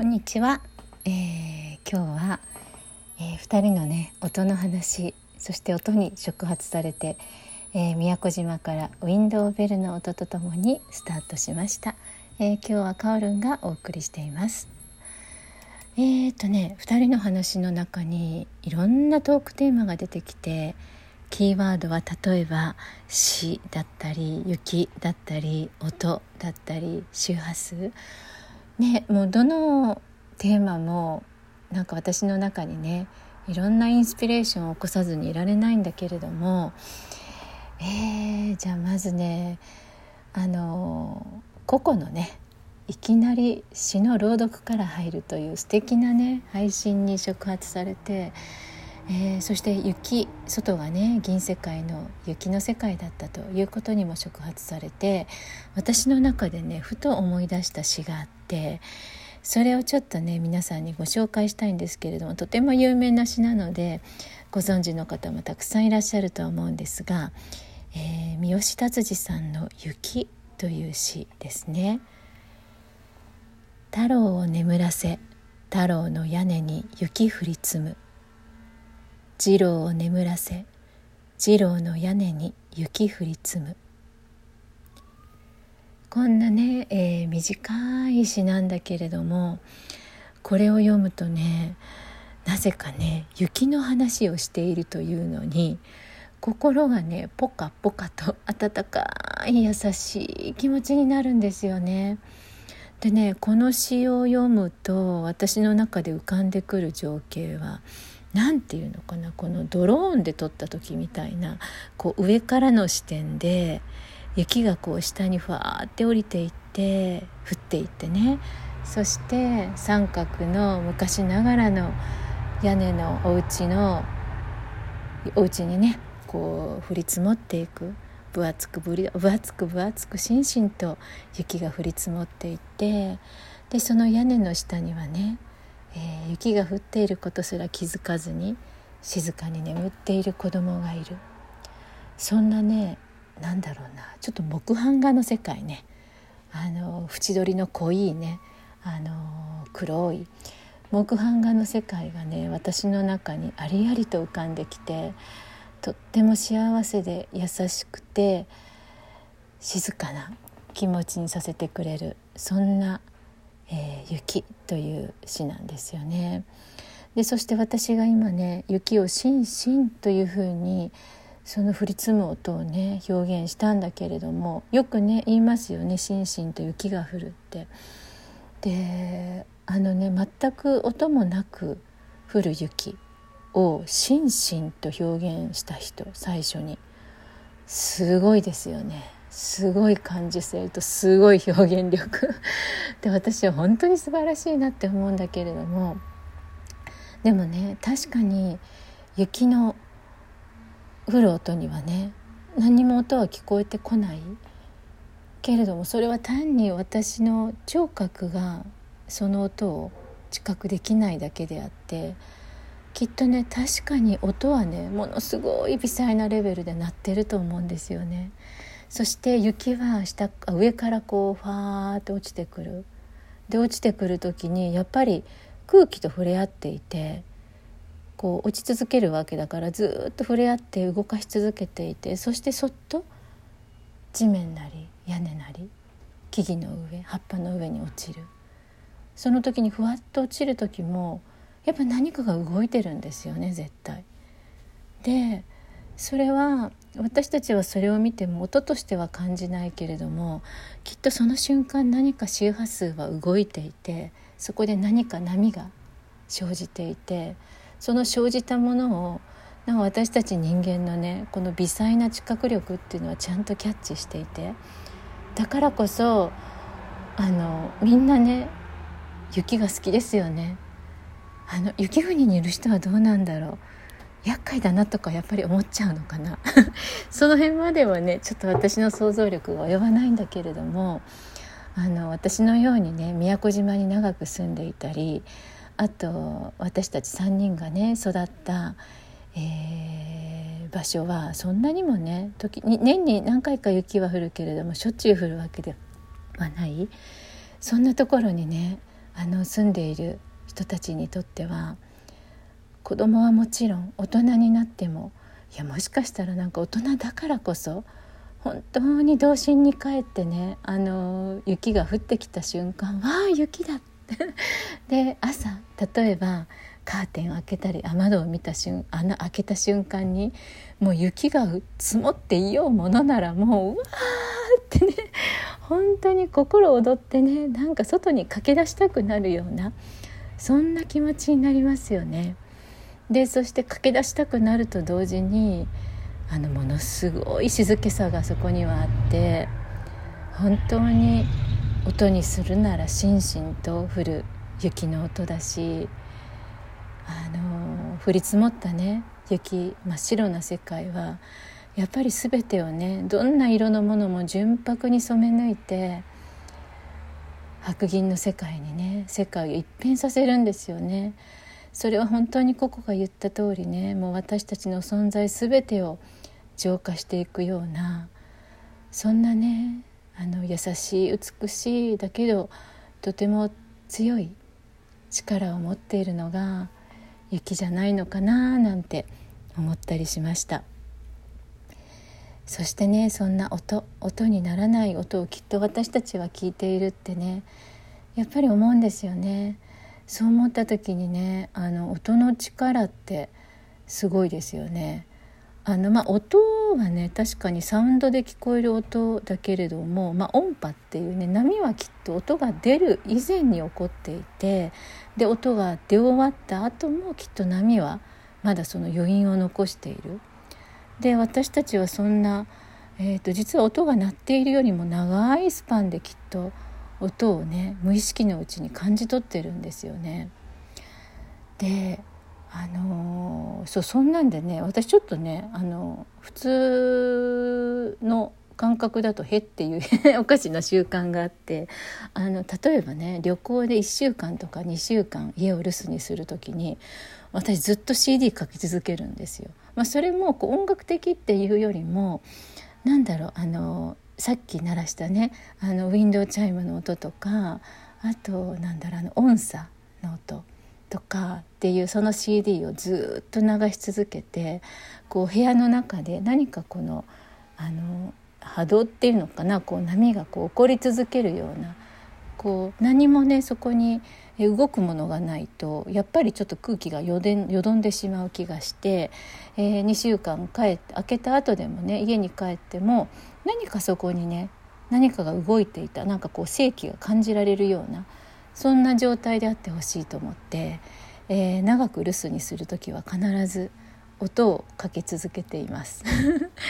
こんにちは、えー、今日は、えー、2人のね音の話そして音に触発されて、えー、宮古島からウィンドウベルの音とともにスタートしました、えー、今日はカオルンがお送りしています。えーとね2人の話の中にいろんなトークテーマが出てきてキーワードは例えば「死」だったり「雪」だったり「音」だったり「周波数」ねもうどのテーマもなんか私の中にねいろんなインスピレーションを起こさずにいられないんだけれどもえー、じゃあまずねあの個々のねいきなり詩の朗読から入るという素敵なね配信に触発されてえー、そして雪外がね銀世界の雪の世界だったということにも触発されて私の中でねふと思い出した詩があってそれをちょっとね皆さんにご紹介したいんですけれどもとても有名な詩なのでご存知の方もたくさんいらっしゃるとは思うんですが、えー、三好達治さんの「雪」という詩ですね。太郎を眠らせ太郎の屋根に雪降り積む次郎を眠らせ次郎の屋根に雪降り積むこんなね、えー、短い詩なんだけれどもこれを読むとねなぜかね雪の話をしているというのに心がねポカポカと温かい優しい気持ちになるんですよね。でねこの詩を読むと私の中で浮かんでくる情景は何て言うのかなこのドローンで撮った時みたいなこう上からの視点で雪がこう下にふわーって降りていって降っていってね。そして三角の昔ながらの屋根のお家のお家にねこう降り積もっていく分厚く分厚く分厚くしんしんと雪が降り積もっていってでその屋根の下にはねえー、雪が降っていることすら気づかずに静かに眠っている子供がいる。そんなねなんだろうなちょっと木版画の世界ね。あの縁取りの濃いねあの黒い木版画の世界がね私の中にありありと浮かんできてとっても幸せで優しくて静かな気持ちにさせてくれるそんなえー、雪という詩なんですよね。でそして私が今ね雪を「しんしん」というふうにその降り積む音をね表現したんだけれどもよくね言いますよね「しんしん」と雪が降るって。であのね全く音もなく降る雪を「しんしん」と表現した人最初にすごいですよね。すごい感受性とすごい表現力。で私は本当に素晴らしいなって思うんだけれども。でもね確かに雪の降る音にはね何も音は聞こえてこない。けれどもそれは単に私の聴覚がその音を知覚できないだけであってきっとね確かに音はねものすごい微細なレベルで鳴ってると思うんですよね。そして雪は下上からこうファーって落ちてくるで落ちてくる時にやっぱり空気と触れ合っていてこう落ち続けるわけだからずっと触れ合って動かし続けていてそしてそっと地面なり屋根なり木々の上葉っぱの上に落ちるその時にふわっと落ちる時もやっぱ何かが動いてるんですよね絶対。でそれは私たちはそれを見ても音としては感じないけれどもきっとその瞬間何か周波数は動いていてそこで何か波が生じていてその生じたものをなんか私たち人間のねこの微細な知覚力っていうのはちゃんとキャッチしていてだからこそあのみんなね雪が好きですよね。あの雪国にいる人はどうなんだろう厄介だなとかやっぱり思っちゃうのかな。その辺まではねちょっと私の想像力が及ばないんだけれどもあの私のようにね宮古島に長く住んでいたりあと私たち3人がね育った、えー、場所はそんなにもね時に年に何回か雪は降るけれどもしょっちゅう降るわけではない。そんなところにねあの住んでいる人たちにとっては子供はもちろん大人になってもいやもしかしたらなんか大人だからこそ本当に童心に帰ってねあの雪が降ってきた瞬間「わあ雪だ!」って で朝例えばカーテン開けたり雨戸を見た瞬穴開けた瞬間にもう雪が積もっていようものならもううわーってね本当に心躍ってねなんか外に駆け出したくなるようなそんな気持ちになりますよね。でそして駆け出したくなると同時にあのものすごい静けさがそこにはあって本当に音にするならしんしんと降る雪の音だしあの降り積もったね雪真っ白な世界はやっぱり全てをねどんな色のものも純白に染め抜いて白銀の世界にね世界を一変させるんですよね。それは本当にココが言った通りねもう私たちの存在全てを浄化していくようなそんなねあの優しい美しいだけどとても強い力を持っているのが雪じゃないのかななんて思ったりしましたそしてねそんな音音にならない音をきっと私たちは聞いているってねやっぱり思うんですよね。そう思った時にねあの音の力ってすごいですよね。あのまあ、音はね確かにサウンドで聞こえる音だけれども、まあ、音波っていうね波はきっと音が出る以前に起こっていてで音が出終わった後もきっと波はまだその余韻を残している。で私たちはそんな、えーと実は音が鳴っているよりも長いスパンできっと音をね無意識のうちに感じ取ってるんですよね。であのそうそんなんでね私ちょっとねあの普通の感覚だと「へ」っていう おかしな習慣があってあの例えばね旅行で1週間とか2週間家を留守にする時に私ずっと CD 書き続けるんですよ。まあ、それもこう音楽的っていうよりもなんだろうあのさっき鳴らしたねあのウィンドウチャイムの音とかあとなんだろうあの音差の音とかっていうその CD をずっと流し続けてこう部屋の中で何かこのあの波動っていうのかなこう波がこう起こり続けるようなこう何もねそこに動くものがないとやっぱりちょっと空気がよでんよどんでしまう気がして、えー、2週間帰って開けた後でもね家に帰っても何かそこにね何かが動いていたなんかこう生気が感じられるようなそんな状態であってほしいと思って、えー、長く留守にする時は必ず音をかけ続けています。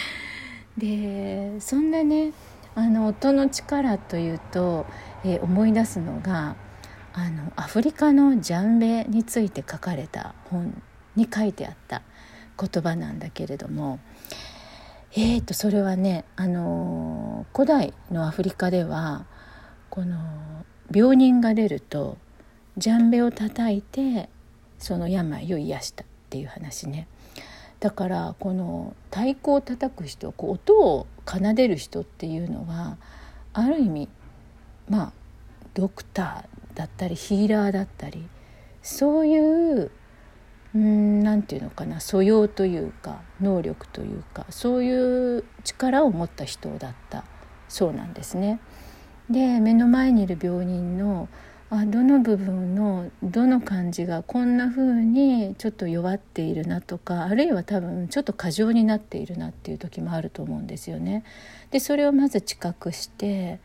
でそんなねあの音の力というと、えー、思い出すのがあのアフリカのジャンベについて書かれた本に書いてあった言葉なんだけれどもえーとそれはねあの古代のアフリカではこの病人が出るとジャンベを叩いてその病を癒したっていう話ね。だからこの太鼓を叩く人こう音を奏でる人っていうのはある意味まあドクターだったりヒーラーだったりそういう何て言うのかな素養というか能力というかそういう力を持った人だったそうなんですね。で目の前にいる病人のあどの部分のどの感じがこんな風にちょっと弱っているなとかあるいは多分ちょっと過剰になっているなっていう時もあると思うんですよね。でそれをまず知覚して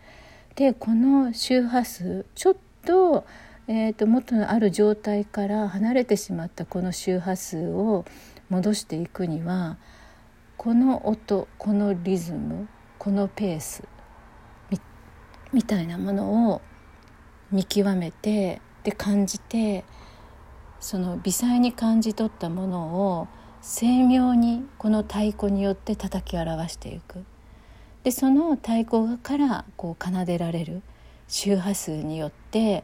でこの周波数ちょっとえーと、元のある状態から離れてしまったこの周波数を戻していくにはこの音このリズムこのペースみたいなものを見極めてで感じてその微細に感じ取ったものを精妙にこの太鼓によって叩き表していく。でその太鼓からこう奏でられる周波数によって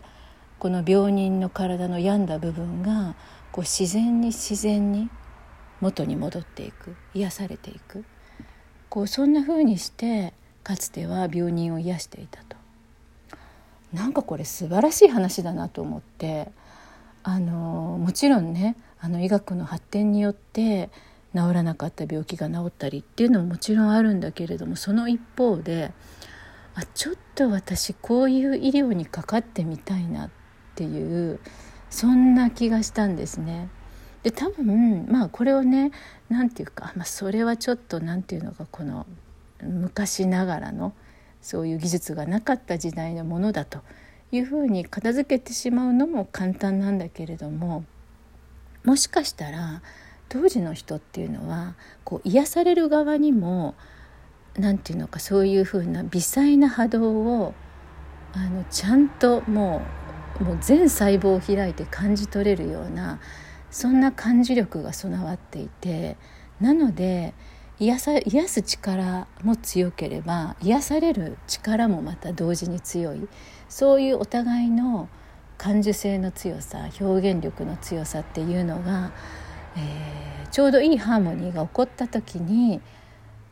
この病人の体の病んだ部分がこう自然に自然に元に戻っていく癒されていくこうそんな風にしてかつては病人を癒していたと。なんかこれ素晴らしい話だなと思ってあのもちろんねあの医学の発展によって治らなかった病気が治ったりっていうのももちろんあるんだけれどもその一方であちょっと私こういう医療にかかってみたいなってていうそんな気がしたんですね。で多分まあこれをね何て言うか、まあ、それはちょっと何て言うのかこの昔ながらのそういう技術がなかった時代のものだというふうに片付けてしまうのも簡単なんだけれどももしかしたら当時の人っていうのはこう癒される側にも何て言うのかそういうふうな微細な波動をあのちゃんともうもう全細胞を開いて感じ取れるようなそんな感じ力が備わっていてなので癒さ癒す力も強ければ癒される力もまた同時に強い。そういうお互いの感受性の強さ表現力の強さっていうのが、えー、ちょうどいいハーモニーが起こった時に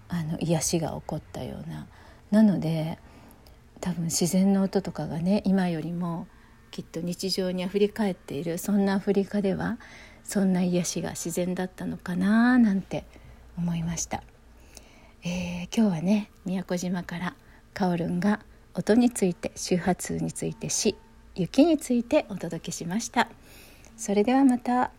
あの癒しが起こったような。なので多分自然の音とかがね今よりもきっと日常にあふれ返っているそんなアフリカではそんな癒しが自然だったのかななんて思いました、えー、今日はね宮古島からカオルンが音について周波数についてし雪についてお届けしましたそれではまた。